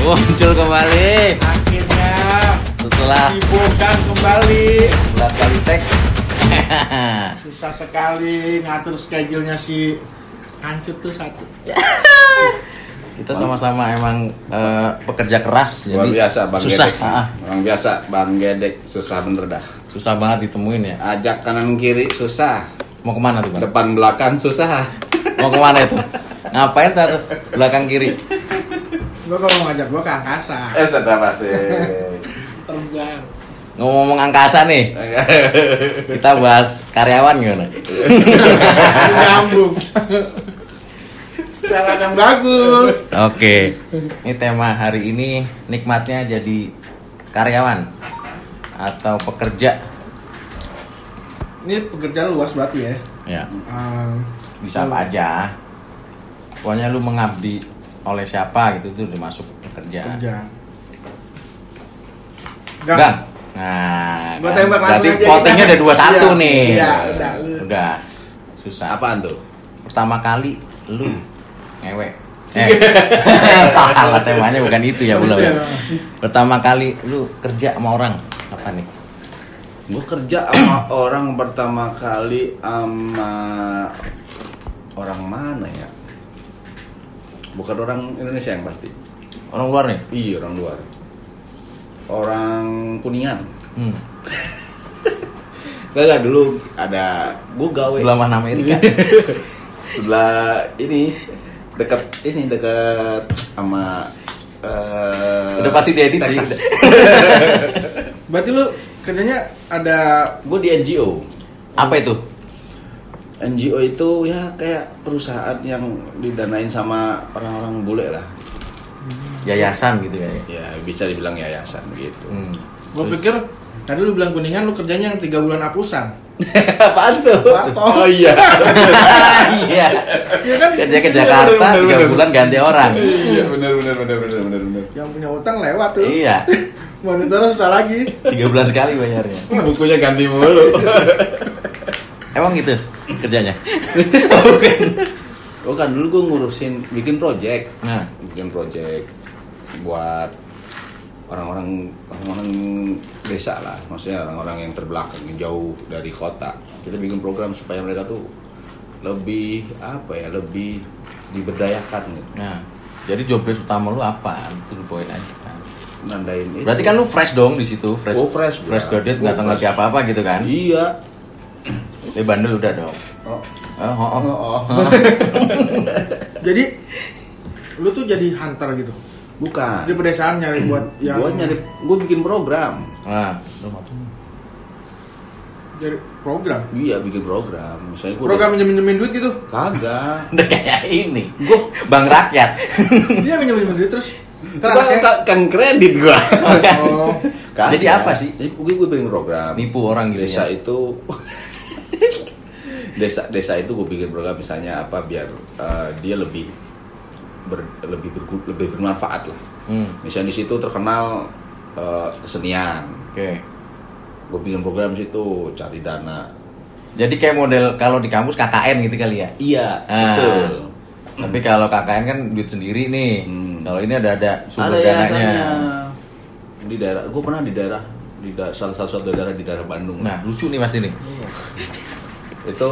Muncul kembali Akhirnya setelah dibuka kembali. belas kali tag. Susah sekali ngatur schedule-nya si Ancut tuh satu. Kita sama-sama emang eh, pekerja keras Luar jadi biasa Bang susah. Gedek. Ah, ah. Bang biasa Bang Gedek susah bener dah. susah banget ditemuin ya. Ajak kanan kiri susah. Mau ke mana tuh bang? Depan belakang susah. Mau ke mana itu? Ngapain tuh atas belakang kiri? Gua kalau mau ngajak gua ke angkasa. Eh sudah masih. Terbang. Ngomong-ngomong angkasa nih, kita bahas karyawan gimana? Nyambung. Cara yang bagus. Oke, ini tema hari ini nikmatnya jadi karyawan atau pekerja. Ini pekerjaan luas banget ya. Ya, Um, bisa apa aja. Pokoknya lu mengabdi oleh siapa gitu tuh udah masuk pekerja. kerja. Gang. Nah, Gua kan. tembak langsung Berarti aja, votingnya kita. ada dua satu Iya, nih. iya, udah. Udah. Susah. Apaan tuh? Pertama kali lu ngewe. Eh, salah temanya bukan itu ya belum. itu ya. ya. Pertama kali lu kerja sama orang apa nih? Gue kerja sama orang pertama kali sama orang mana ya? Bukan orang Indonesia yang pasti. Orang luar nih. Iya orang luar. Orang kuningan. Hmm. Gak, gak dulu ada gue gawe Sebelah mana Amerika? sebelah ini dekat ini dekat sama eh, Udah pasti diedit sih. Berarti lu kerjanya ada gue di NGO. apa itu? NGO itu ya kayak perusahaan yang didanain sama orang-orang bule lah. Yayasan gitu ya. Ya bisa dibilang yayasan gitu. Hmm. Gua pikir tadi lu bilang kuningan lu kerjanya yang tiga bulan apusan. Apaan tuh? Warkop. Oh iya. Iya. Iya kan? Kerja ke Jakarta Bener, tiga bulan ganti orang. Iya benar benar benar benar benar benar. Yang punya utang lewat tuh. Iya. Monitor susah lagi. Tiga bulan sekali bayarnya. Bukunya ganti mulu. Emang gitu kerjanya? Oh kan dulu gue ngurusin bikin project, Nah, bikin project buat orang-orang orang-orang desa lah, maksudnya orang-orang yang terbelakang, yang jauh dari kota. Kita bikin program supaya mereka tuh lebih apa ya, lebih diberdayakan gitu. nah. Jadi job desk utama lu apa? Itu lu poin aja kan. Nandain itu. Berarti kan lu fresh dong di situ, fresh. Oh, fresh, fresh graduate Oh, nggak tahu ngerti apa-apa gitu kan. Iya. Tapi bandel udah dong. Oh. Oh, oh, oh. Oh, oh. Jadi lu tuh jadi hunter gitu. Bukan. Di pedesaan nyari buat yang Gue nyari, gue bikin program. Nah, lu jadi program. Iya bikin program. Misalnya gue Program minjem-minjemin duit gitu. kagak. Udah kayak ini. Gua bang rakyat. Dia minjem-minjemin duit terus ntar Kan, kan, kan kredit gua. oh, Kagak. Jadi apa sih? Jadi gue gue bikin program. Nipu orang gitu desa ya. itu desa desa itu gue bikin program misalnya apa biar eh, dia lebih ber, lebih bergu- lebih bermanfaat lah. Hmm. Misalnya di situ terkenal eh, kesenian. Oke. Gue bikin program situ cari dana. Jadi kayak model kalau di kampus KKN gitu kali ya. Iya, Ah. betul. Tapi kalau KKN kan duit sendiri nih. Hmm. Kalau ini ada ada sumber Ada dananya. yayasannya. Di daerah, gue pernah di daerah di da- salah satu daerah di daerah Bandung. Nah, lucu nih Mas ini. itu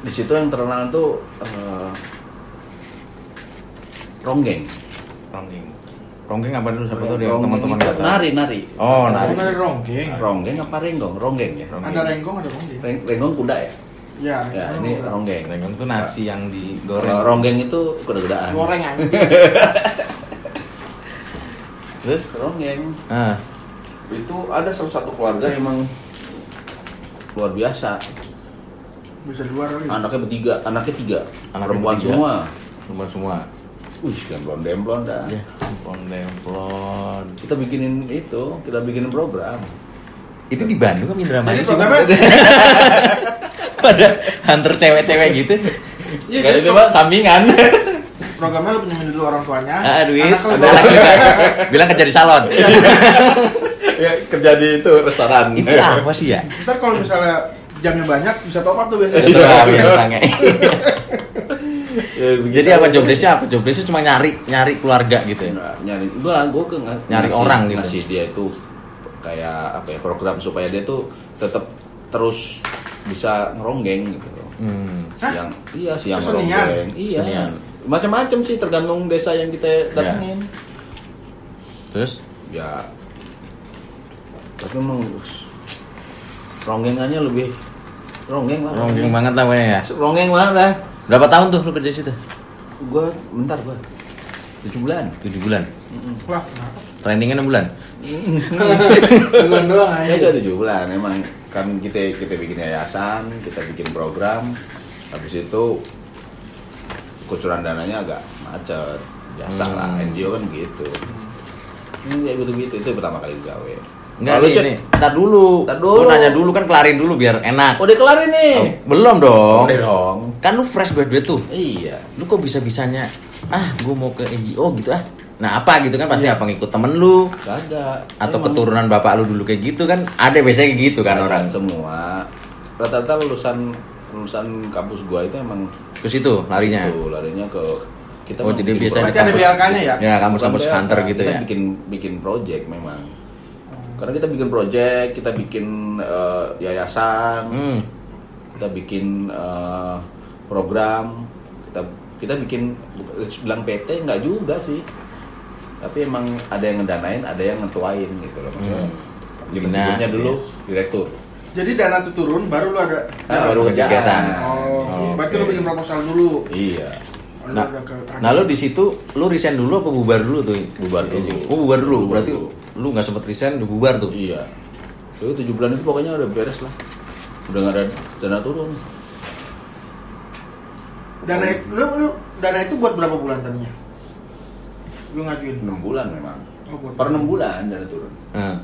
di situ yang terkenal tuh eh, ronggeng. Ronggeng. Ronggeng apa dulu siapa tuh Ronggeng teman-teman itu nggak tahu. nari nari. Oh, nari. Bukan ada ronggeng. Ronggeng apa renggong? Ronggeng ya. Ronggeng. Ada renggong, ada ronggeng. Reng, renggong kuda ya. Ya, Ya renggong ini ronggeng. Ronggeng tuh nasi yang digoreng. Kalau ronggeng itu kuda-kudaan. Goreng anjing. Terus? Ronggeng Ah, itu ada salah satu keluarga emang luar biasa. Bisa di luar kali. Anaknya bertiga, anaknya tiga, Anaknya perempuan bertiga. semua. semua semua. Wih, demplon demplon dah. Ya, demplon. Kita bikinin itu, kita bikinin program. Itu di Bandung kan Indramayu sih. Kok ada hunter cewek-cewek gitu? Iya, Kayak itu mah sampingan. programnya lu pinjemin dulu orang tuanya. Ah, duit. anak anak juga. Bilang kerja di salon. ya, kerja di itu restoran. Itu apa sih ya? Ntar kalau misalnya jamnya banyak bisa top up tuh biasanya. Lah yang tanya. Ya. Jadi apa job desk-nya apa? Job desk-nya cuma nyari nyari keluarga gitu ya. Nggak, nyari gua gua ke Nyari ngasih- orang gitu. ngasih dia itu kayak apa ya program supaya dia tuh tetap terus bisa ngeronggeng gitu loh. Hmm. siang iya siang Kesenian? ngeronggeng iya Kesenian. macam-macam sih tergantung desa yang kita datengin Terus ya tapi emang ronggengannya lebih ronggeng lah ronggeng banget lah pokoknya ya. ronggeng banget lah Berapa tahun tuh lu kerja di situ? gua bentar gua tujuh bulan 7 bulan. Wah, kenapa? Trainingnya 6 bulan. Bulan doang ya aja. udah tujuh bulan emang kan kita kita bikin yayasan kita bikin program habis itu kucuran dananya agak macet biasa lah Hmm. NGO kan gitu ini kayak gitu gitu itu pertama kali gawe Enggak Lalu, nih, Cek, nih. Ntar dulu. Ntar dulu. Lu nanya dulu kan kelarin dulu biar enak. udah kelar ini Oh, belum dong. udah dong Kan lu fresh graduate tuh. iya Lu kok bisa-bisanya ah gue mau ke NGO gitu ah. Nah apa gitu kan pasti apa ngikut temen lu kagak atau Emang. keturunan bapak lu dulu kayak gitu kan ada biasanya kayak gitu kan Kagak orang semua rata-rata lulusan lulusan kampus gua itu emang ke situ larinya. itu larinya ke kita Oh, jadi biasanya kampus- ya? Ya, kampus-kampus hunter gitu kita ya. bikin bikin project memang karena kita bikin project kita bikin eh, yayasan Hmm. kita bikin eh, program kita kita bikin bilang PT nggak juga sih tapi emang ada yang ngedanain ada yang ngetuain gitu loh maksudnya Hmm. sebutnya dulu iya. direktur Jadi dana itu turun, baru lu ada. Ah, baru kegiatan. kegiatan Oh, Oh, berarti lu bikin proposal dulu. iya Nah, nah lu di situ lu resign dulu apa bubar dulu tuh? Bubar dulu. Oh bubar dulu. Bubar Berarti dulu. Lu nggak sempet resign udah bubar tuh. iya itu tujuh bulan itu pokoknya udah beres lah udah nggak ada dana turun Dana itu, lu, lu dana itu buat berapa bulan tadinya? Lu ngajuin. enam bulan memang Oh, buat per enam bulan dana turun Nah,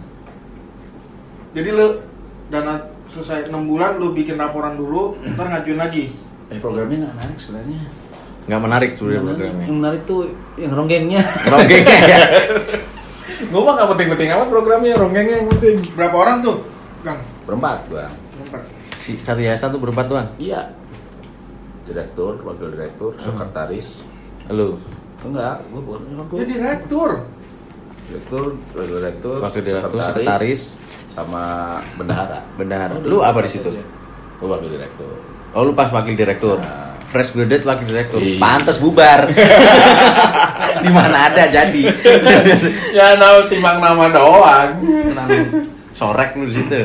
Jadi lu dana selesai 6 bulan lu bikin laporan dulu, ntar ngajuin lagi. eh programnya nggak menarik sebenarnya nggak menarik sebenarnya programnya. yang menarik tuh yang ronggengnya Ronggengnya ya. gue mah nggak penting-penting amat programnya ronggengnya yang penting Berapa orang tuh? Kang? berempat bang Empat. Si satu yayasan tuh berempat doang. iya direktur wakil direktur sekretaris Lu enggak gue bukan Dia direktur. direktur wakil direktur wakil direktur, sekretaris, sama bendahara bendahara. Oh, Lu apa di sekretaris situ? Gue wakil direktur Oh lu pas wakil direktur. Nah. Fresh graduate wakil direktur. Iya. Pantes bubar. Di mana ada jadi. ya nahu timbang nama doang Kenang sorek lu di situ.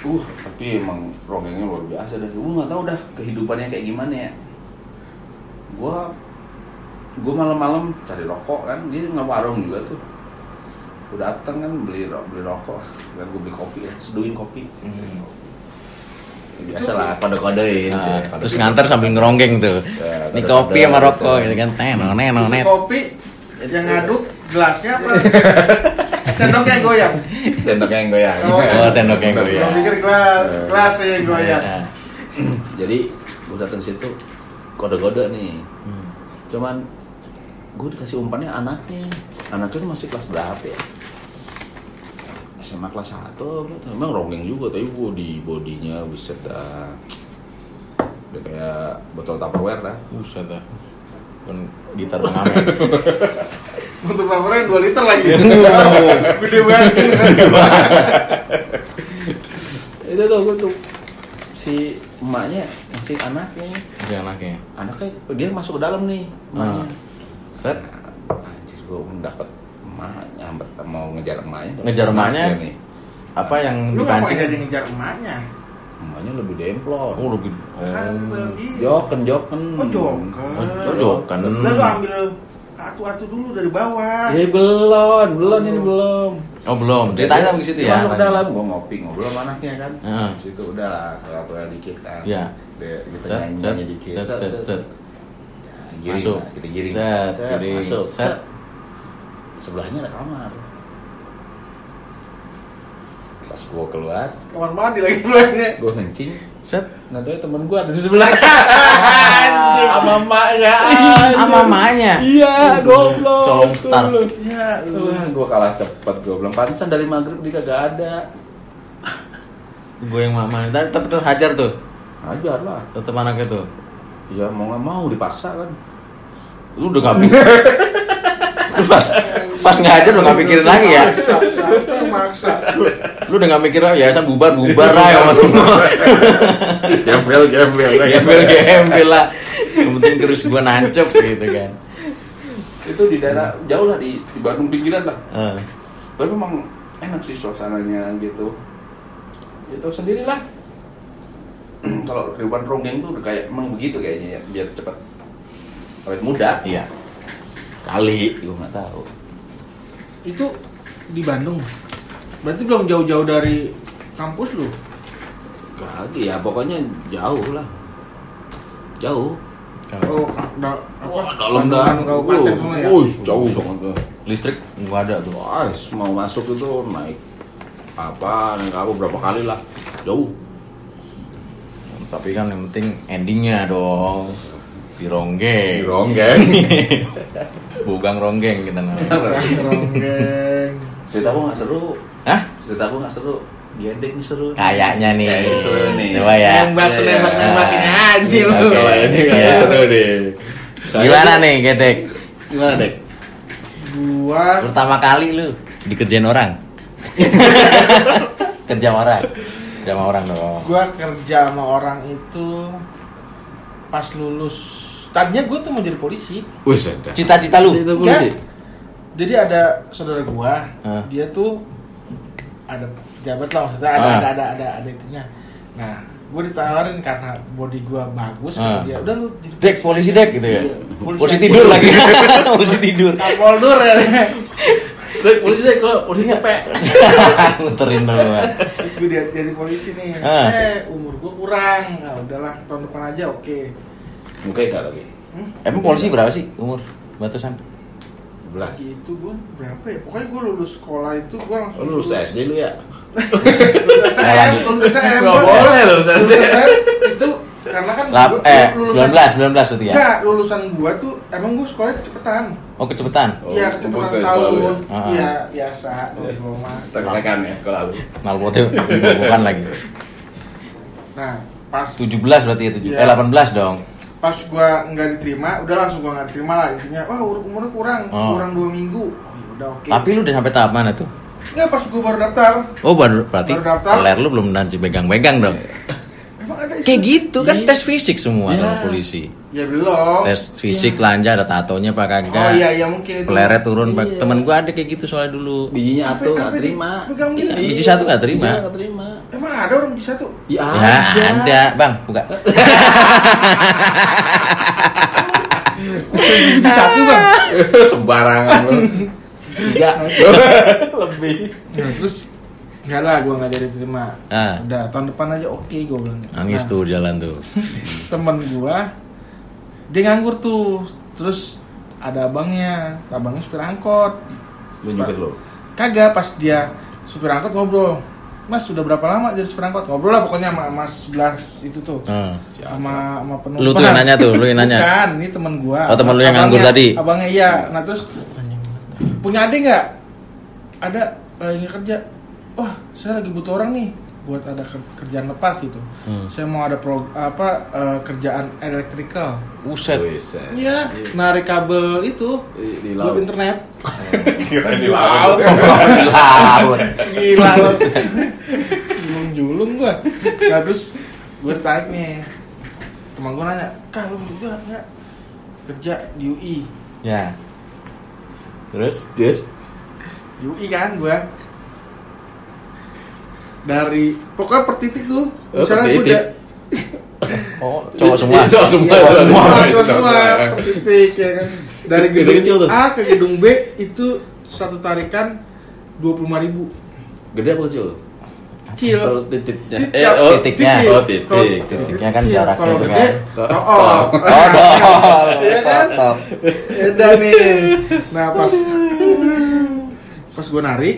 Uh, tapi emang ronggengnya luar biasa dah. Gue nggak tahu dah kehidupannya kayak gimana ya. Gua gue malam-malam cari rokok kan, dia nggak warung juga tuh. Gue datang kan beli beli rokok, dan gue beli kopi ya, seduhin kopi. Ya, Biasa lah, kode-kodein. Nah, sih, terus nganter sambil ngerongeng tuh. Ya, Ini kopi sama rokok gitu kan. Teno neno Itu net. kopi yang ngaduk gelasnya apa? Sendoknya yang goyang. Sendoknya yang goyang. Oh, sendoknya yang goyang. Gua pikir gelas, gelasnya yang goyang. Ya. Jadi gue datang situ kode-kode nih. Hmm. Cuman gue dikasih umpannya anaknya. Anaknya masih kelas berapa ya? SMA kelas 1 gitu. Emang ronggeng juga tapi body bodinya buset dah. Udah kayak botol Tupperware dah. Buset dah. Pun gitar pengamen. Untuk laporan 2 liter lagi. Gede banget. Itu tuh gue tuh si emaknya si anaknya Si anaknya. anaknya dia masuk ke dalam nih emaknya. Nah. Set. Anjir gue dapat emaknya mau ngejar emaknya. Ngejar emaknya? nih. Apa yang Lu dipancing? jadi ngejar emaknya? Emaknya lebih demplon. Oh, lebih. Oh. begitu. Joken, joken. Oh joken. Oh, joken. Lalu lu ambil atu-atu dulu dari bawah. Eh belum, belum ini belum. Oh, belum. Ceritanya sampai situ ya. Masuk ke dalam, gua ngopi ngobrol sama anaknya kan. Heeh. Di Situ udah lah, tuel dikit kan. Iya. Kita Set, nyanyi dikit. set, set, set. Ya, giring Masuk. lah, kita giring. Set, giring. masuk. Set. Sebelahnya ada kamar. Pas gua keluar, Kamar mandi lagi pulangnya. gua kencing. Set. Tahu ya temen gua ada di sebelah. Sama emaknya. Sama mamanya. Iya, goblok. Colong star. Ya, gua kalah cepet gua bilang pantesan dari maghrib dia kagak ada. Gue yang mamanya. Tadi tetep tuh hajar tuh. Ajar lah. Tetep anaknya tuh. Ya mau nggak mau dipaksa kan. Lu udah gak mikir. Lu pas pas ngajar udah gak mikirin lagi ya. Maksa? Lu udah gak mikir yayasan bubar bubar lah sama semua. Gembel gembel. Gembel gembel lah. Yang penting terus gua nancep gitu kan. Itu di daerah jauh lah di, di Bandung pinggiran lah. Eh, Tapi memang enak sih suasananya gitu. Itu sendirilah. Kalau kehidupan ronggeng tuh udah kayak emang begitu kayaknya ya, biar cepat awet muda. iya. Kali, gua nggak tahu. Itu di Bandung. Berarti belum jauh-jauh dari kampus lu. Kagak ya, pokoknya jauh lah. Jauh. Oh, da, Wah, dalam dah. Kabupaten sana ya. Wuh, jauh banget tuh. Listrik nggak ada tuh. Wah, mau masuk itu naik apa naik apa berapa kali lah jauh Tapi kan yang penting endingnya dong. Di ronggeng. ronggeng Bugang ronggeng kita namanya. Ronggeng. cerita aku nggak seru Hah? cerita aku nggak seru gendek nih seru Kayaknya nih. Kayaknya seru nih. Coba ya. Nembak Iya, nembak iya. nembakin aja lu. Oke. Ini Iya. kayaknya seru deh Gimana nih, Getek? gimana dek Gua Pertama kali lu dikerjain orang. Kerja sama orang. Kerja sama orang dong. gua kerja sama orang itu pas lulus. Tadinya gua tuh mau jadi polisi. Wih Cita-cita lu? Enggak. polisi Jadi ada saudara gua, Hah? dia tuh ada pejabat lah maksudnya ada, Ah. ada ada ada ada itunya. Nah, gua ditawarin karena body gua bagus Ah. kata dia udah lu jadi Dek, polisi dek gitu ya. Iya, polisi. Polisi tidur lagi. polisi tidur. Kapoldur ya. dek polisi dek kok polisi cepet Muterin. Terus gue jadi, polisi nih. Ah. Eh, umur gua kurang. Nah, udahlah tahun depan aja oke. Mungkin enggak lagi Hmm? Emang polisi berapa sih umur batasan? 11 Itu gua berapa ya? Pokoknya gua lulus sekolah itu gua langsung Oh, lulus suruh- SD lu ya Lulus Eh, lulus STM. Nggak Gua- boleh lulus lulus. STM itu karena kan Lap, gua- eh, lulusan- 19, 19 berarti ya? Enggak, lulusan gua tuh emang gua sekolahnya kecepatan. Oh, kecepatan. Oh, Iya, sekolah lu setahun. ya? Ah. Iya, biasa. diploma. tekan ya kalau aku Nalpotnya bukan lagi. Nah, pas 17 berarti ya, 7. Iya. Eh 18 dong. Pas gua nggak diterima, udah langsung gua nggak diterima lah intinya. Wah, umur umurnya kurang, Oh. kurang dua minggu. Oh, udah oke. Tapi lu udah sampai tahap mana tuh? Nggak, pas gua baru daftar. Oh, baru berarti Baru daftar. ler lu belum nanti pegang-pegang dong. Ada Kayak gitu kan Iya. tes fisik semua Iya. sama polisi. Ya belum. Tes fisik lanja ada tatonya pak kagak. Oh iya, iya mungkin itu. Peleret turun pak. Iya. Temen gua ada kayak gitu soalnya dulu. bijinya apa nggak terima? Iya, biji satu nggak terima. Nggak terima Emang ada orang di satu? ya, Ya ada bang, buka. Di satu bang. sembarangan lu tiga Lebih. Nah, terus Enggak lah, gue nggak jadi terima. Ah. Udah tahun depan aja oke gue bilang. gitu. Nangis Nah, tuh jalan tuh. Temen gue, dia nganggur tuh. Terus ada abangnya, abangnya supir angkot. lu nyupir lu Kagak pas dia supir angkot ngobrol. Mas sudah berapa lama jadi supir angkot? Ngobrol lah pokoknya sama mas sebelah itu tuh. Hmm. Sama sama penumpang. Lu tuh yang nanya tuh, lu yang nanya. Bukan, ini temen gua. Oh, temen lu yang nganggur tadi? Abangnya iya. Nah, terus punya adik nggak? Ada lagi kerja. Wah, saya lagi butuh orang nih buat ada ker- kerjaan lepas gitu. Hmm. Saya mau ada pro, apa eh, kerjaan electrical. Uset. Buset. Iya, narik kabel itu di, di laut internet. kira di Laut. Di laut. Gila lo. Julung-julung gua. Nah, terus gue ditarik nih. Teman gue nanya, "Kak, lu juga enggak kerja di UI?" Ya. Terus? Yes. Di UI kan gua. Dari pokoknya per titik tuh. Oh, Misalnya per gue udah Oh, cowok semua. Cowok semua. Cowok semua, semua. cowok semua, per titik ya kan. Dari gedung. A ke gedung B itu satu tarikan 25.000 ribu gede apa kecil Kecil. Titiknya Titik. eh oh titiknya. oh titik Titiknya kan jaraknya Kalau tuh gede, kan. oh, oh. Oh. Iya kan? Beda nih. Nah pas pas gue narik,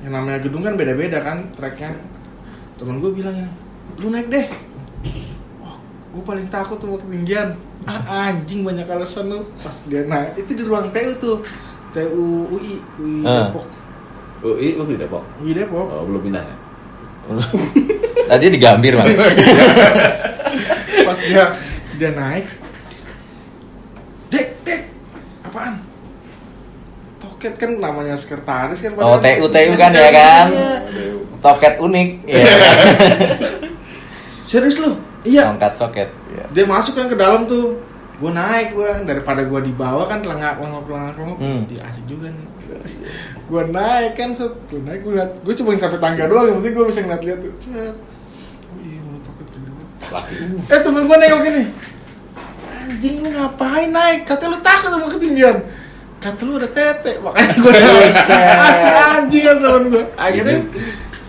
yang namanya gedung kan beda-beda kan tracknya. Temen gue bilang, lu naik deh. Oh, gue paling takut tuh waktu ketinggian. Ah, anjing banyak alasan lu. Pas dia naik, itu di ruang TU tuh. TU UI, UI Ah. Depok. UI lu di Depok UI Depok. oh belum pindah ya Tadi digambir, Bang. Pas dia dia naik dek dek apaan toket kan namanya sekretaris kan Oh, TU, TU kan ya kan? Iya. Toket unik. Iya. serius lu iya Tongkat soket. Iya. dia masuk kan ke dalam tuh gue naik gue daripada gue di bawah kan telengak telengok telengak telengok Hmm. asik juga nih gue naik kan set gue naik gue liat gue cuma sampai tangga doang yang penting gue bisa ngeliat liat tuh set toket gede banget. Laki. eh temen gue nengok gini anjing lu ngapain naik katanya lu takut sama ketinggian kata lu ada tete makanya gue asik anjing kan temen gue akhirnya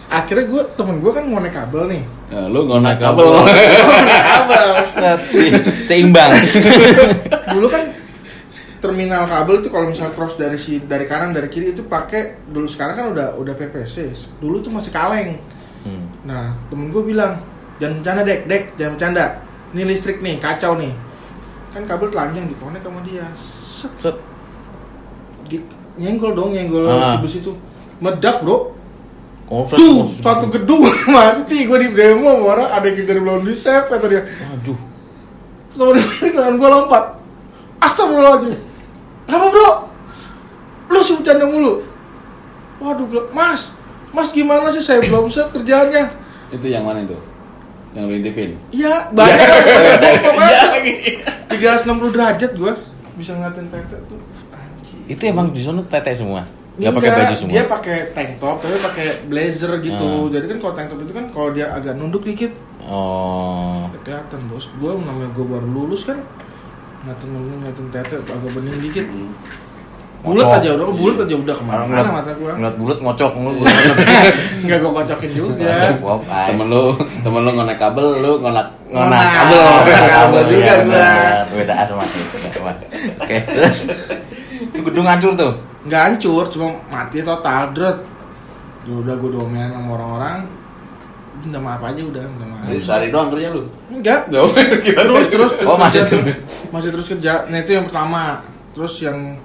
akhirnya gue temen gue kan mau naik kabel nih. Nah, lu ngonak kabel. kabel. Seimbang. dulu kan terminal kabel itu kalau misal cross dari si dari kanan dari kiri itu pakai dulu sekarang kan udah udah PPC dulu tuh masih kaleng. Hmm. nah temen gue bilang jangan bercanda dek. Dek jangan bercanda. Ini listrik nih kacau nih. Kan kabel telanjang dikonek sama dia. Set, Set. Nyenggol dong nyenggol Ah. si bus itu. Meledak bro. Oh, set. tuh satu gedung mati gue di demo orang ada yang dari belum di save kata dia. Aduh. temen temen gue lompat. Astagfirullahaladzim. Apa bro? Lu sih bercanda mulu. Waduh gua- mas mas gimana sih? Saya belum set kerjaannya. Itu yang mana itu? Yang lu intipin? iya banyak. Tiga ratus enam puluh derajat gue bisa ngeliatin tete tuh Itu emang di sana tete semua. Gak Enggak, pakai baju semua. dia pakai tank top tapi pakai blazer gitu Hmm. jadi kan kalau tank top itu kan kalau dia agak nunduk dikit Oh. nggak kelihatan bos gue namanya gue baru lulus kan ngeliatin ngeliatin tete agak bening dikit bulat Ngocok. aja udah bulat aja udah ke mana ngeliat, mana mata gue ngeliat bulat ngocok ngeliat bulat ngocok. nggak gue kocokin juga. Temen lu, temen lu ngonak kabel, lu ngonak Ngonak kabel, Ngonak kabel juga iya, gua. benar. Beda asma sudah Wah. Oke, terus itu gedung hancur tuh. nggak hancur cuma mati total dret Ya udah gue domain sama orang-orang minta maaf aja udah minta maaf Jadi sehari doang kerja lu? enggak Gak terus terus terus Oh, masih kerja terus. masih terus kerja nah itu yang pertama terus yang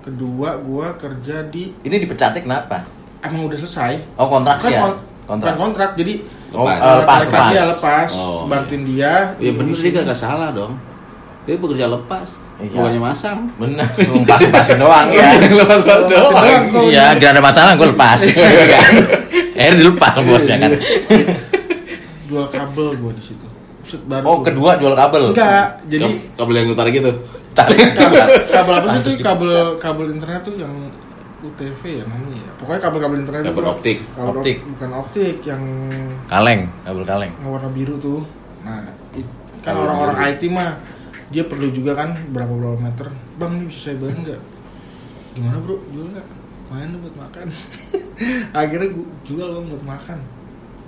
kedua gua kerja di Ini dipecatnya kenapa? emang udah selesai Oh, kontrak sih ya? kon- Kontrak. bukan kontrak jadi Oh, Lepas. eh, lepas, lepas. dia lepas Oh, bantuin dia Iya bener dia gak salah dong Dia bekerja lepas Iya. Bukannya masang Bener, lu pasin-pasin doang ya. Lepas-lepas doang. doang Iya, gak ada masalah, gue lepas. kan? Akhirnya dilepas sama bosnya kan. jual kabel gua di situ baru Oh, tuh. kedua jual kabel. enggak jadi Kab- Kabel yang utar gitu Tarik kabel, kabel apa sih itu kabel kabel internet tuh yang UTV ya namanya ya pokoknya kabel-kabel internet Kabel itu optik. kabel Optik. bukan optik yang Kaleng, kabel kaleng. yang warna biru tuh nah it- kan orang-orang. IT mah dia perlu juga kan berapa berapa meter. Bang ini bisa saya bayar nggak? Gimana bro? Jual nggak? Main buat makan. Akhirnya gua jual bang buat makan.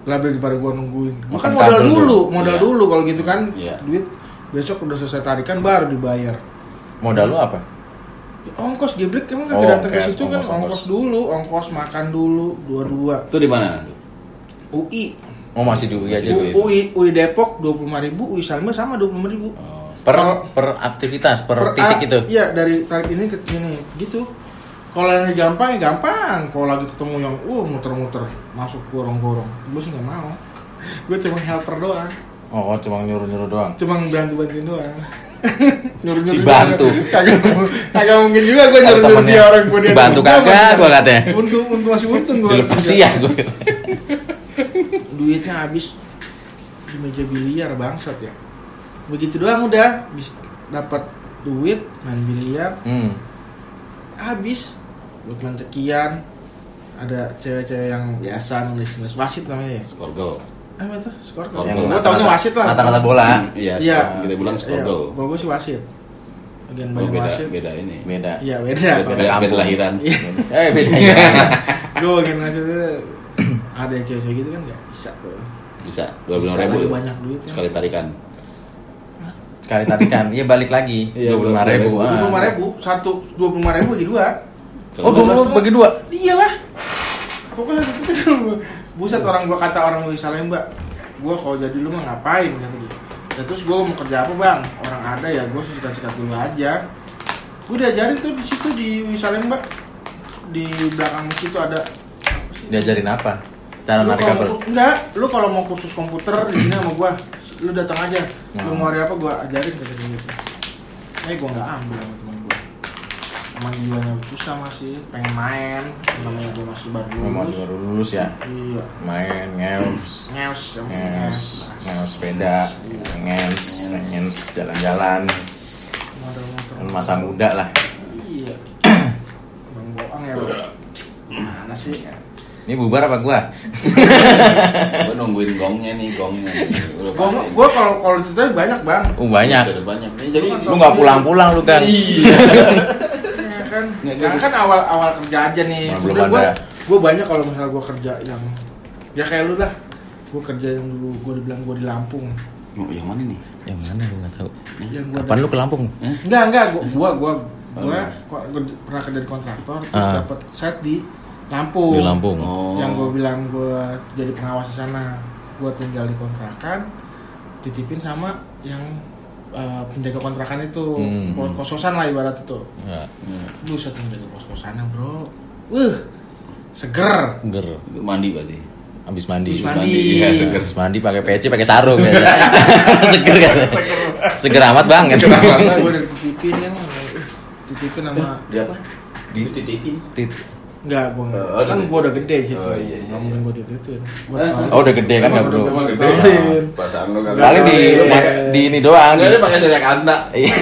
Lah daripada gua nungguin. Makan makan modal dulu modal Iya. dulu kalau gitu kan. Iya. duit besok udah selesai tarikan baru dibayar. Modal lu apa? Ya, ongkos geblek. Emang Oh, datang ke situ kan? ongkos, ongkos, dulu ongkos makan dulu dua-dua. Itu di mana? UI Oh, masih di UI aja tuh. ya? UI UI Depok dua puluh ribu UI Salma sama dua puluh ribu. Oh. Per per aktivitas, per, Per- titik itu. Iya dari tarik ini ke sini gitu. Kalau yang gampang ya gampang. Kalau lagi ketemu yang uh muter-muter masuk gorong-gorong, gue sih nggak mau. gue cuma helper doang, Oh, cuma nyuruh-nyuruh doang. cuma bantu bantuin doang. nyuruh Si bantu. Kagak kagak mungkin juga gue nyuruh nyuruh dia orang gue dia. bantu kagak, gua katanya. Untung untung masih untung gue. Dilepas ya gue. Duitnya habis di meja biliar bangsat ya. Begitu doang udah. Dapat duit main biliar. Hmm. habis. Buat cekian ada cewek-cewek yang biasa nulis nulis wasit namanya ya? Skorgo apa tuh? Skor Skor Yang gol. gue taunya rata-rata- wasit lah. Rata-rata bola. Hmm, Iya, iya kita bilang Skorgo kalau gue sih wasit. Bagian Oh bagian beda, wasit. beda ini. Beda. iya beda. Beda, Beda beda, lahiran Iya. Eh, beda. Ya. gue bagian wasit itu ada yang cewek-cewek gitu kan nggak bisa tuh. Bisa, dua puluh ribu. banyak duit Sekali tarikan Sekali tarikan, iya balik lagi. Iya, Dua puluh lima ribu. dua dua puluh lima ah. ribu satu dua puluh lima ribu bagi dua Oh, dua puluh bagi dua. iyalah pokoknya itu tuh buset orang gua kata orang Wisma Lembak gua kalau jadi lu mah ngapain kata dia ya, terus gua mau kerja apa bang orang ada ya gua sih sikat dulu aja gua diajarin tuh di situ di Wisma Lembak di belakang situ ada Diajarin apa? Cara lu narik kabel. enggak lu kalau mau kursus komputer di sini sama gua lu datang aja. Lu Hmm. mau hari apa gue ajarin kata dia gitu eh gue nggak ambil sama teman gue emang jiwanya susah masih pengen main. Namanya gue masih baru Lu mau lulus. baru lulus ya? Iya. Main ngeus. Ngeus ngeus ngeus. sepeda. Ngeus ngeus. jalan-jalan. Kan masa muda lah iya bang bohong ya bro mana sih ini bubar apa gua Gue nungguin gongnya nih, gongnya nih. Pasti. gue kalau kalau cerita banyak bang oh banyak Ada banyak. Nih, Jadi lu nggak pulang-pulang lu kan Iya. ya kan ya gua- kan awal awal kerja aja nih Nah, belum ada. gue banyak kalau misalnya gue kerja yang ya kayak lu lah gue kerja yang dulu gue dibilang gue di Lampung Oh, yang mana nih? yang mana gua nggak tahu yang gue kapan lu ke Lampung Eh? enggak enggak gue gue gue Oh, gue iya. pernah kerja di kontraktor terus Ah. dapat set di Lampung. Di Lampung. Oh. yang gue bilang gue jadi pengawas di sana gue tinggal di kontrakan titipin sama yang uh, penjaga kontrakan itu. Hmm. kos kosan lah ibarat itu. Ya. Buset menjaga kos kosannya bro. Wuh, seger. Ger Itu mandi berarti. abis mandi. Abis mandi. Iya, seger. Abis mandi pakai peci pakai sarung ya. Seger kan? Seger amat bang. Kan gue udah titipin kan uh, titipin sama Di apa? Di titipin. Enggak, gue enggak. Oh, kan gue udah gede sih Oh, iya, iya, Nggak mungkin gue titipin. Tahu. oh udah gede kan nggak bro Emang gede gede. ya? Perasaan lu kan. paling di Iya. di ini doang Enggak ada pakai saya kanda. Iya.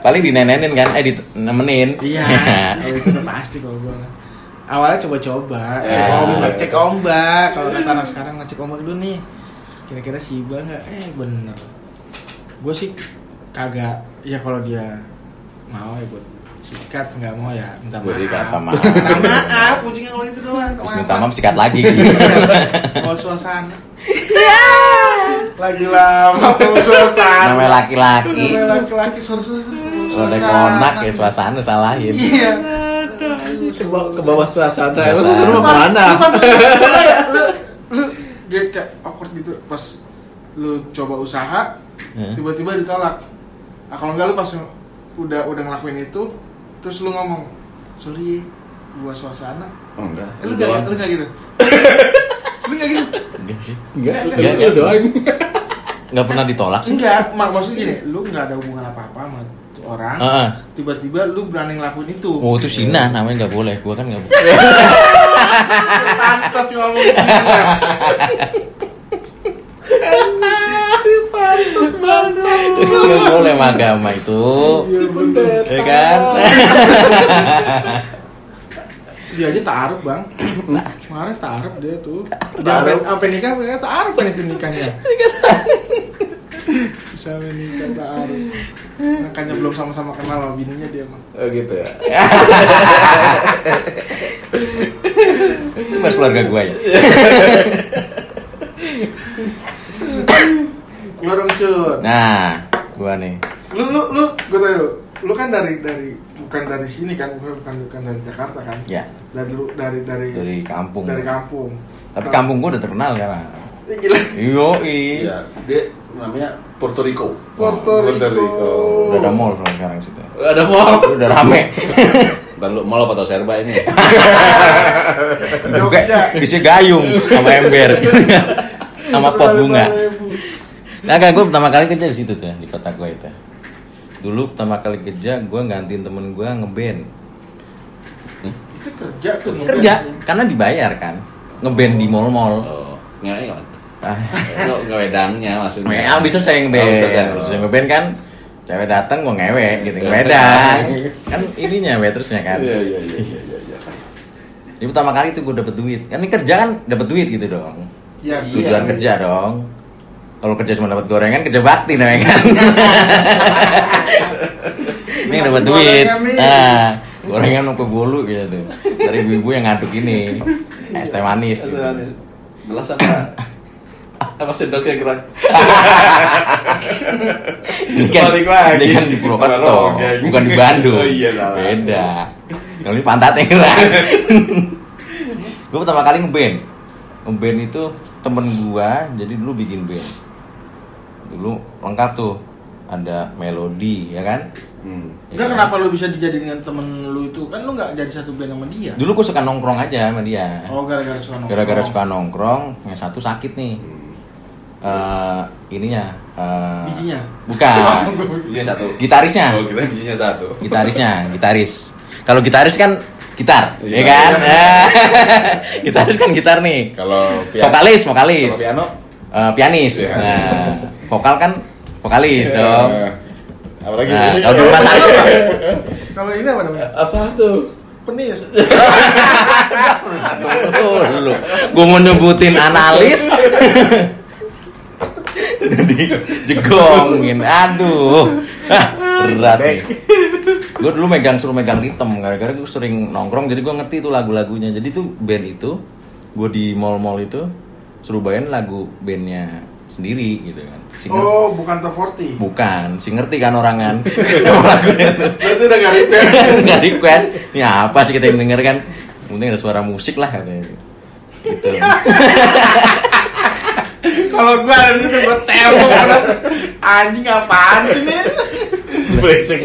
paling dinenenin kan eh ditemenin Iya, kalau itu udah pasti kalau gue. Awalnya coba-coba, Ya. cek ombak, cek ombak. Kalau kata anak sekarang ngecek ombak dulu nih. Kira-kira si Iba nggak? Eh bener. Gue sih kagak. Ya kalau dia mau ya gue sikat, nggak mau ya minta maaf. sikat, sama. Minta maaf, ujungnya kalau itu doang. terus minta maaf sikat lagi gitu Mau suasana. Lagi lama mau suasana. namanya laki-laki Namanya laki-laki suasana. kalau ada konak ya suasana salahin Iya. Ke bawah suasana. Lu mau ke mana? lu lu kayak awkward gitu pas lu coba usaha tiba-tiba ditolak nah, kalau enggak lu pas udah udah ngelakuin itu terus lu ngomong sorry gua suasana. Oh enggak. eh, lu enggak lu enggak gitu? Lu enggak gitu? Enggak, Enggak, enggak. doang. nggak pernah ditolak sih. Enggak mak maksudnya gini lu enggak ada hubungan apa-apa sama tuh orang tiba-tiba lu berani ngelakuin itu. Oh itu Sina namanya nggak boleh gua kan nggak boleh. Pantas ngomong gitu pantas banget nggak boleh agama itu Iya ya kan Dia aja taruh bang. Kemarin taruh dia tuh. Dia sampai nikah, mereka taruh kan itu nikahnya. Bisa sampai nikah taruh. Makanya belum sama-sama kenal sama bininya dia mah. Oh gitu ya. Itu mas keluarga gua ya Lu dong cut. nah gua nih Lu lu lu gue tanya lu. Lu kan dari dari bukan dari sini kan, Gua bukan bukan dari Jakarta kan? ya Dari lu dari dari dari kampung dari kampung. tapi Nah, kampung gua udah terkenal eh, gila. iyo Iya, dia namanya Puerto Rico. Puerto Rico. udah ada mall sekarang situ Ada mall. udah rame Ntar lu mall apa tau serba ini? juga isi gayung sama ember sama pot bunga nah kan gue pertama kali kerja di situ tuh di kota gue itu dulu pertama kali kerja gue gantiin temen gue ngeband Itu kerja tuh. kerja karena dibayar kan ngeband di mall-mall Oh, ngewe kan? ah Nggak nggak wedangnya maksudnya. Memang bisa saya Oh, ngeband, bisa saya. bisa ngeband kan cewek datang gue ngewe gitu ngewedang kan ininya waitersnya kan Iya iya iya iya iya. iya. Jadi pertama kali itu gue dapet duit kan ini kerja kan dapet duit gitu dong Ya, tujuan iya. kerja dong kalau kerja cuma dapat gorengan kerja bakti namanya kan. Ini dapat duit. nah gorengan mau ke bolu gitu. Dari ibu-ibu yang ngaduk ini. Es teh manis gitu. Gelas apa? apa sendoknya gerak? ini kan, Balik lagi. ini kan di Purwokerto bukan di Bandung. Oh iya, salah. beda. Kalau ini pantatnya gerak. Gue pertama kali ngeband ngeband itu temen gua jadi dulu bikin band dulu lengkap tuh ada melodi ya kan Hmm. Enggak kenapa lu bisa dijadiin dengan temen lu itu? Kan lu nggak jadi satu band sama dia. dulu gue suka nongkrong aja sama dia Oh gara-gara suka nongkrong. gara-gara suka nongkrong yang satu sakit nih Hmm. eh, ininya eh, Bijinya? bukan Bijinya satu. Gitarisnya. Oh, kira bijinya satu. gitarisnya gitaris kalau gitaris kan gitar Iya. ya kan gitaris kan gitar nih Kalau vokalis vokalis piano? Eh, pianis Iya. nah vokal kan vokalis dong Eh, Apalagi? Nah, kalau di rumah sakit apa? Kalau ini apa namanya? Apa tuh? Penis. Lu. Gue mau nyebutin analis. Jadi jegongin. Aduh. Hah, berat nih. Gue dulu megang suruh megang ritme gara-gara gue sering nongkrong jadi gue ngerti tuh lagu-lagunya. Jadi tuh band itu gue di mall-mall itu suruh bayain lagu bandnya sendiri gitu kan. Si Oh, bukan top 40. Bukan, si ngerti kan orang kan sama lagunya tuh. Berarti udah gak repair. nggak request ini apa sih kita yang denger kan penting ada suara musik lah katanya gitu Kalau gua ada di situ gua tembok anjing apaan sih nih? Berisik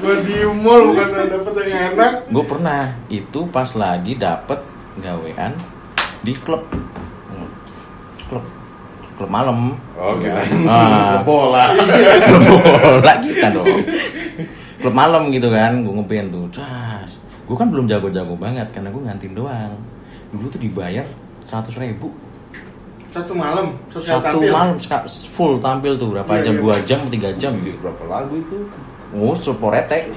Gua di mall bukan dapet yang enak. gue pernah itu pas lagi dapet gawean di klub klub klub malam Oh, kira Ah. bola. klub bola kita dong klub malam gitu kan gue ngeband tuh cas gue kan belum jago-jago banget karena gue ngantin doang dulu tuh dibayar seratus ribu Satu malam, satu tampil. malam full tampil tuh berapa Iya, jam iya. dua jam tiga jam gitu Berapa lagu itu? oh suporete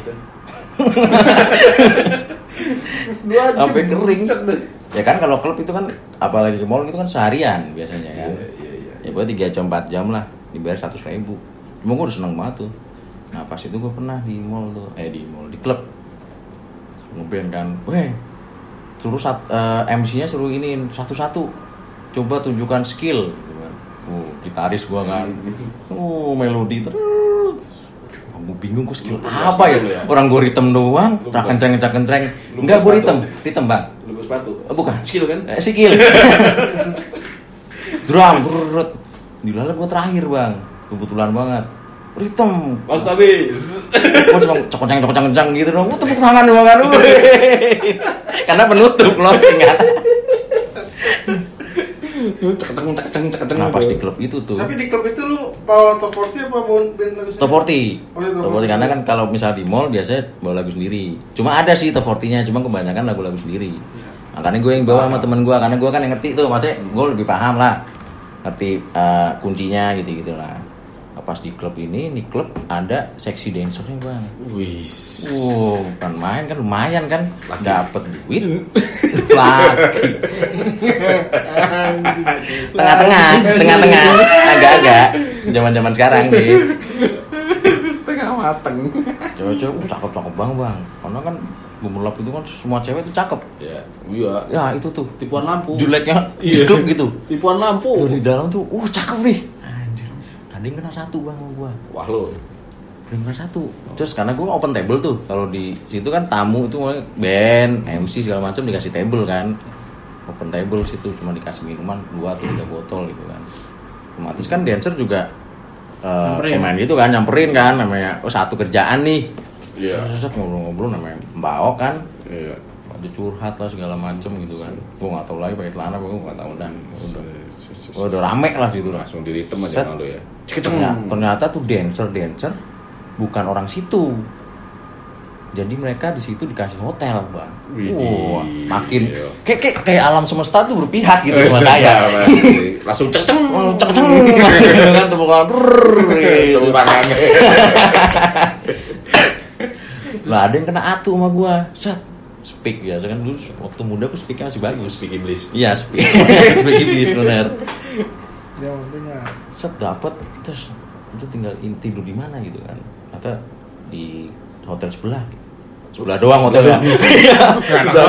Dua jam. sampai kering ya kan kalau klub itu kan apalagi ke mall itu kan seharian biasanya kan iya. Ya gue tiga jam empat jam lah dibayar seratus ribu. Cuma gue udah seneng banget tuh. Nah pas itu gue pernah di mall tuh eh di mall di klub. Ngeband kan. Weh suruh sat, eh, MC-nya suruh iniin satu-satu. Coba tunjukkan skill oh gitaris gue kan. Oh melodi terus. Kamu bingung gue skill apa ya. orang gue ritme doang cak kenceng cak kenceng enggak gue sepatu. ritme bang. Lu sepatu. Bukan. Skill kan? Eh, skill drum brrrr. dilala gue terakhir bang kebetulan banget ritme Waktu habis. gue cuma cokocang cokocang cokocang gitu dong gue tepuk tangan doang kan karena penutup closing kan Ceketeng ceketeng ceketeng. nah pas di klub itu tuh Tapi di klub itu lu bawa top 40 apa bawa band lagu Top 40 Oh, iya, Top Top 40 karena kan kalau misal di mall biasanya bawa lagu sendiri Cuma ada sih Top 40 nya cuma kebanyakan lagu-lagu sendiri Makanya gue yang bawa sama temen gue Karena gue kan yang ngerti tuh Maksudnya gue lebih paham lah Ngerti eh, kuncinya gitu-gitu lah Nah, Pas di klub ini, di klub ada seksi dancernya bang. Wis. Wow, bukan main kan lumayan kan. Laki. Dapet duit. Laki. Tengah-tengah Tengah-tengah. Agak-agak. Zaman-zaman sekarang nih Setengah mateng. cewek-cewek uh, cakep-cakep banget bang. Karena kan gemerlap itu kan semua cewek itu cakep Ya, iya. ya itu tuh Tipuan lampu. jeleknya Iya. di klub gitu Tipuan lampu. dari dalam tuh uh cakep nih anjir ada yang kena satu bang sama gua Wah lo. ada yang kena satu terus karena gua open table tuh kalau di situ kan tamu itu mulai band MC segala macam dikasih table kan open table situ cuma dikasih minuman dua atau tiga botol gitu kan otomatis kan dancer juga eh, Nyamperin. pemain gitu kan nyamperin kan namanya oh satu kerjaan nih Iya. Set ngobrol-ngobrol namanya mbak kan Iya. ada curhat lah segala macem gitu kan gue nggak tahu lagi pakai celana gue nggak tahu dan udah Oh, udah rame lah situ lah Langsung di ritme Set. aja sama lo ya. ternyata, ternyata tuh dancer dancer bukan orang situ jadi mereka di situ dikasih hotel bang wah makin Iya. kayak, kayak kayak alam semesta tuh berpihak gitu sama saya Langsung. Oh, cek cek gitu kan tepuk tangan brrrr, gitu. Tepuk tangannya. lah ada yang kena atu sama gua set speak biasa kan dulu waktu muda aku speaknya masih bagus Speak Iblis. Iya, speak. speak iblis benar. Ya. Set dapat terus itu tinggal in- tidur di mana gitu kan. Kata di hotel sebelah. Sebelah doang hotelnya. Iya.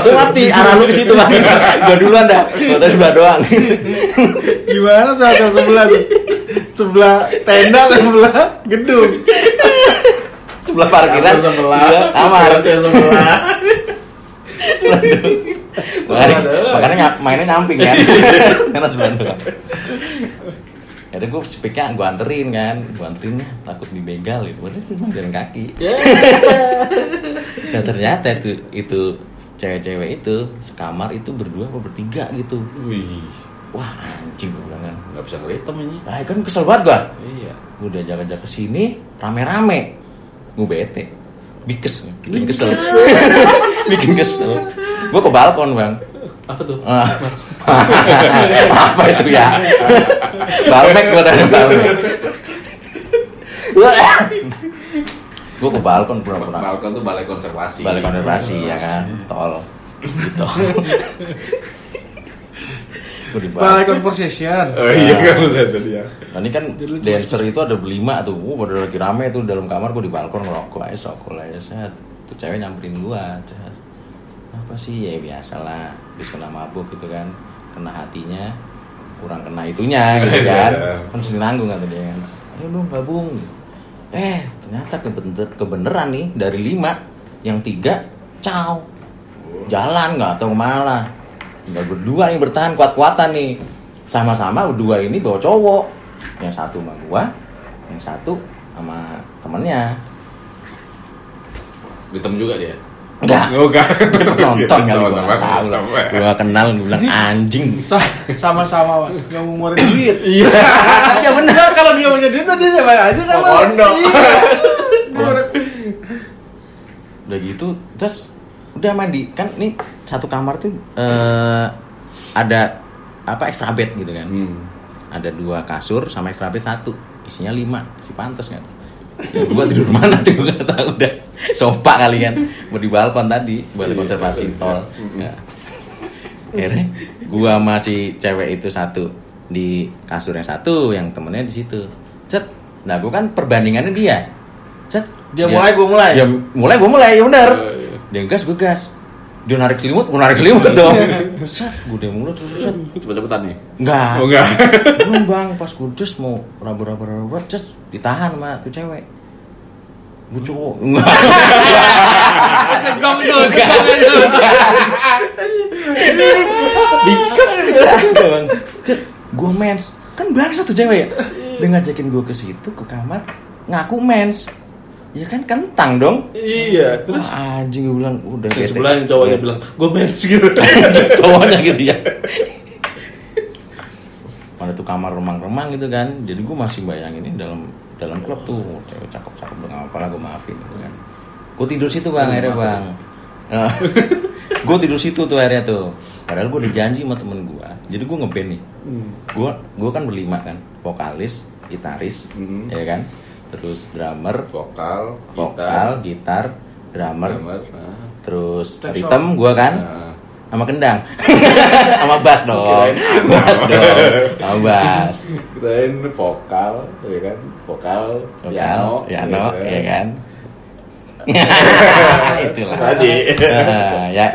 Aku ngerti arah lu ke situ kan. Gua duluan dah. Hotel sebelah doang. Gimana tuh hotel sebelah tuh? Sebelah tenda sebelah gedung? Sebelah parkiran. Sebelah. Iya, kamar. Langsung sebelah. Makanya, makanya ny- mainnya nyamping kan. Karena sebelah doang. Ya udah gue speaknya gue anterin kan, gue anterin ya takut dibegal itu, padahal cuma jalan kaki. Nah ternyata itu itu cewek-cewek itu sekamar itu berdua apa bertiga gitu. Wih. wah anjing gue bilang kan nggak bisa ngeritem ini nah kan kesel banget gua iya gue udah ajak-ajak ke sini rame-rame gue bete. Bikes bikin kesel. bikin kesel. Gue ke balkon bang. Apa tuh? Ah. apa itu ya? Balmek gue tanya balmek gue ke balkon pura-pura balkon tuh balai konservasi. Balik konservasi ya kan? tol. gitu Balai balkon conversation. oh iya kan saya sedia Nah, ini kan dancer itu ada berlima tuh, uh, pada lagi rame tuh dalam kamar gue di balkon ngerokok aja, sokol aja set. Tuh cewek nyamperin gua, cet. Apa sih ya biasa lah, habis kena mabuk gitu kan, kena hatinya, kurang kena itunya gitu kan, kan sini nanggung kata dia kan. Ayo dong gabung. Eh ternyata kebener kebeneran nih dari lima, yang tiga caw, jalan nggak tahu ke mana. Tinggal berdua yang bertahan kuat-kuatan nih, sama-sama berdua ini bawa cowok yang satu sama gua yang satu sama temennya hitam juga dia enggak Oh, enggak. nonton kali gua Sama-sama. nggak tahu lah. Sama. gua kenal gua bilang anjing Sa- Sama-sama nggak mau ngeluarin duit. iya iya benar Nah, kalau dia punya duit tadi siapa aja kan. Pondok. Iya. Udah- udah gitu terus udah mandi kan nih satu kamar tuh eh, ada apa extra bed gitu kan. Hmm. ada dua kasur sama extra bed satu. Isinya lima. Si pantas nggak tuh ya, gua tidur mana tuh? Gua nggak tahu udah. Sofa kali kan. Mau di balkon tadi balai Iya, konservasi iya. tol. ya. akhirnya gua masih cewek itu satu. Di kasur yang satu yang temennya di situ. Cet. Nah gua kan perbandingannya dia. Cet. Dia mulai, gua mulai. dia mulai gua mulai. Ya benar iya. dia gas gua gas dia narik selimut gua narik selimut dong set gua udah mulai terus set cepet-cepetan nih Enggak. Oh, enggak. Belum bang, pas gue just mau raba-raba raba just ditahan sama tuh cewek. Gue cowok. Enggak. Tegong tuh, tegong. Dikas. bang. Cet, gue mens. Kan bangsa tuh cewek ya. Dia ngajakin gue ke situ ke kamar ngaku mens. Ya kan kentang dong. iya terus? Wah, anjing gue bilang udah bete. sebelah yang cowoknya bilang gue mens gitu. Cowoknya gitu ya. Mana tuh kamar remang-remang gitu kan. Jadi gue masih bayangin ini dalam dalam klub tuh cewek cakep-cakep dengan apa lah gue maafin gitu kan. Gue tidur situ bang akhirnya bang. gue tidur situ tuh akhirnya tuh. Padahal gue dijanji sama temen gue jadi gue ngeband nih. Gue gue kan berlima kan. Vokalis gitaris Mhm. ya kan terus drummer vokal vokal gitar drummer drummer nah. terus ritm gue kan Nah. sama kendang sama bass dong bass dong sama bass kirain vokal ya kan vokal vokal piano ya kan itulah tadi Nah, ya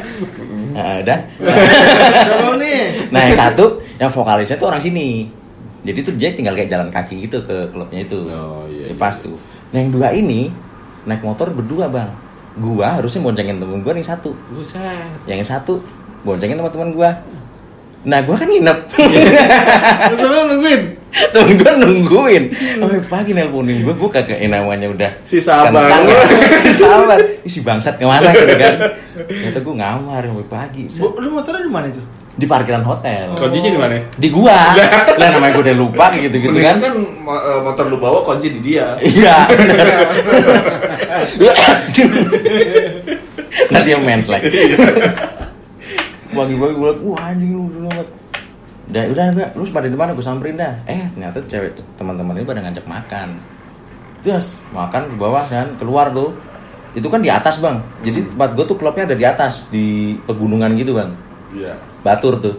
Nah, udah Kalau nih. nah yang satu yang vokalisnya tuh orang sini jadi tuh dia tinggal kayak jalan kaki gitu ke klubnya itu Oh, iya, Ya, iya, pas iya. tuh nah yang dua ini naik motor berdua bang gua harusnya boncengin temen gua nih satu buset yang satu boncengin sama teman gua nah gua kan nginep lu nungguin. temen gue nungguin sampai pagi nelponin gue gue kagak yang namanya udah Si sabar. kentang ya. si sabar si bangsat ke mana gitu kan ternyata gue ngamar sampai pagi. Bu, Lu motornya di mana itu? Di parkiran hotel. Kuncinya di mana? Di gua. Lah. Namanya gue udah lupa gitu gitu Mendingan kan kan eh, motor lu bawa kunci di dia. Iya nah dia mens like. Pagi-pagi gue liat wah anjing lu dulu amat udah udah. Enggak lu pada di mana? Gue samperin dah. Eh ternyata cewek teman-teman ini pada ngajak makan. Terus makan ke bawah dan keluar tuh. Itu kan di atas bang. Jadi tempat gue tuh klubnya ada di atas di pegunungan gitu bang. Iya batur tuh.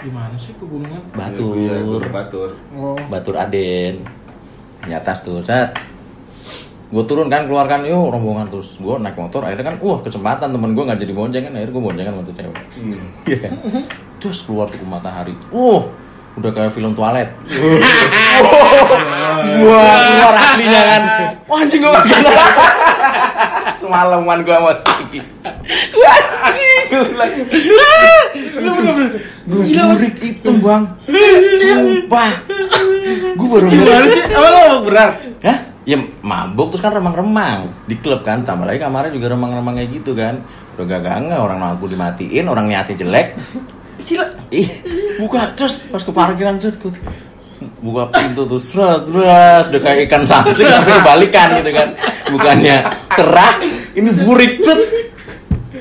Di mana sih pegunungan? batur. Iya, Gunung batur. Oh. Batur Aden. Di atas tuh set gue turun kan keluarkan yuk rombongan. Terus gue naik motor akhirnya kan wah kesempatan temen gue nggak jadi bonceng kan akhirnya gue boncengan tuh cewek. Iya. Kan? terus keluar tuh ke matahari. Wah udah kayak film toilet. Wah keluar aslinya kan. Wah anjing gue semalaman gue sama Tiki anjing. Gue bilang gue burik itu bang. Sumpah. Gue baru Gimana sih? Apa lu mabuk berat? Hah? Ya mabuk terus kan remang-remang. Di klub kan tambah lagi kamarnya juga remang-remang kayak gitu kan. Udah gak enggak orang lampu dimatiin orang niatnya jelek. Gila. Ih, buka terus pas ke parkiran terus tuh buka pintu tuh seret seret. Udah kayak ikan samsung tapi dibalikan gitu kan. Bukannya cerah ini burik set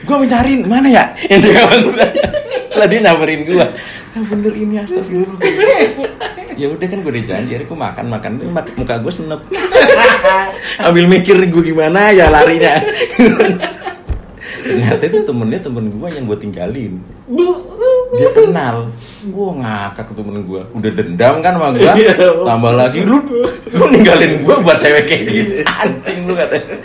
gue mencariin mana ya? Yang cewek gue lah dia nyamperin gue yang bener ini astagfirullah. Ya udah kan gue udah janji hari gue makan makan. Muka gue senep. Ambil mikir gue gimana ya larinya. Ternyata itu temennya temen gue yang gue tinggalin. Dia kenal. Gue ngakak ke temen gue udah dendam kan sama gue Iya. tambah lagi lu lu ninggalin gue buat cewek kayak gitu anjing lu katanya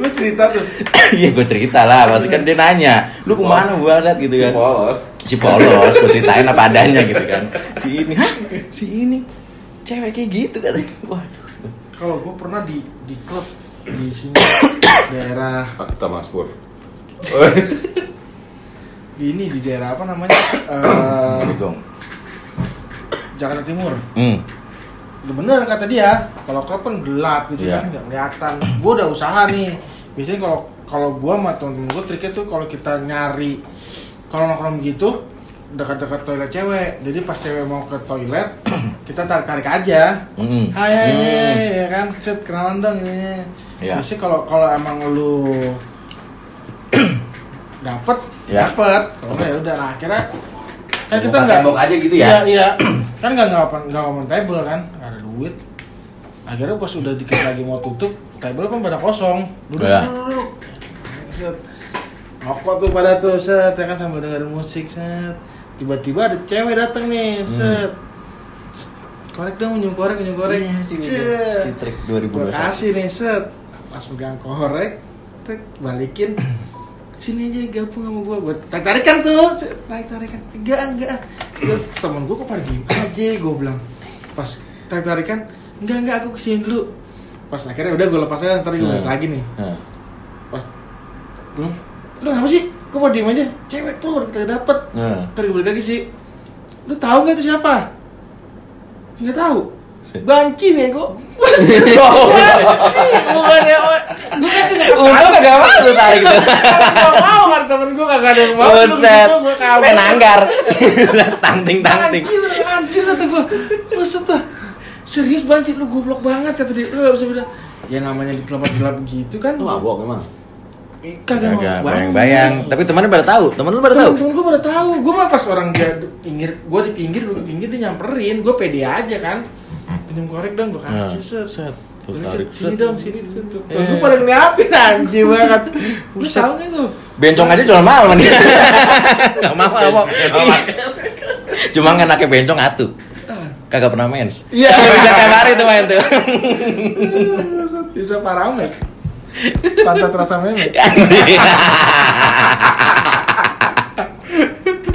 lu cerita tuh. Iya gue cerita lah. Pasti kan dia nanya lu ke mana gue liat gitu kan. Polos. si polos gue ceritain apa adanya gitu kan. Si ini hah? Si ini? Cewek kayak gitu katanya. Waduh. Kalau gue pernah di di klub di sini daerah Fakta Mas Pur. di ini di daerah apa namanya? Gong Jakarta Timur. Hmm. Udah bener kata dia kalau klub kan gelap gitu Iya. kan nggak kelihatan. Gue udah usaha nih biasanya kalau kalau gue sama temen-temen gue triknya tuh kalau kita nyari kalau nongkrong gitu dekat-dekat toilet cewek. Jadi pas cewek mau ke toilet kita tarik tarik aja. Hmm. hai hai, hai, ya kan? Set kenalan dong ini. Iya. biasanya kalau kalau emang lu dapet Iya. dapet. Kalau ya udah. Nah akhirnya kan kita nggak aja gitu ya? iya iya. Kan nggak nggak table kan? Nggak ada duit akhirnya pas udah dikit lagi mau tutup table kan pada kosong. Duduk Iya. duduk, set. Rokok tuh pada tuh set. Ya kan sambil dengerin musik set. Tiba-tiba ada cewek datang nih set. Korek dong nyum korek nyum korek. Hmm. Iya, si, si trik Gua 2021 kasih nih set. Pas pegang korek tek balikin. Sini aja gabung sama gua buat tarik tarikan tuh. Tarik tarikan enggak enggak. Temen gua kok pada diem aja gua bilang. Pas tarik tarikan enggak enggak aku ke sini dulu pas akhirnya udah gua lepas aja ntar gua balik Hmm. lagi nih Nah. pas belum lu apa sih kok mau diem aja cewek tuh kita dapet Nah. ntar gua balik lagi sih lu tahu nggak itu siapa nggak tahu banci bego banci bukan ya gue kan juga Untung gak mau lu tarik tuh. gak mau kan temen gue kagak ada yang mau Lu Buset. gitu, gua kabur. Main anggar. Tangting tangting. Anjir, anjir kata gue Buset dah Serius banci lu goblok banget kata dia Lu bisa bilang Ya namanya di gelap-gelap gitu kan Lu mabok emang. Kagak mau bayang-bayang. Tapi temannya pada tahu. Temen lu pada tahu. Temen-temen gue pada tahu. Gue mah pas orang dia di pinggir, gue di pinggir, gue di pinggir dia nyamperin. Gue pede aja kan. Pinjam korek dong, gue kasih set. set. Terus, tarik, sini set. dong, sini set. Eh. Gue pada ngeliatin anjing banget. Lu tau gak tuh? Bencong aja jual mahal man dia. Gak mau apa. Cuma anaknya bencong atu. Kagak pernah mens. Iya. Bisa kayak hari tuh main tuh. Bisa paramek. Pantat rasa memek.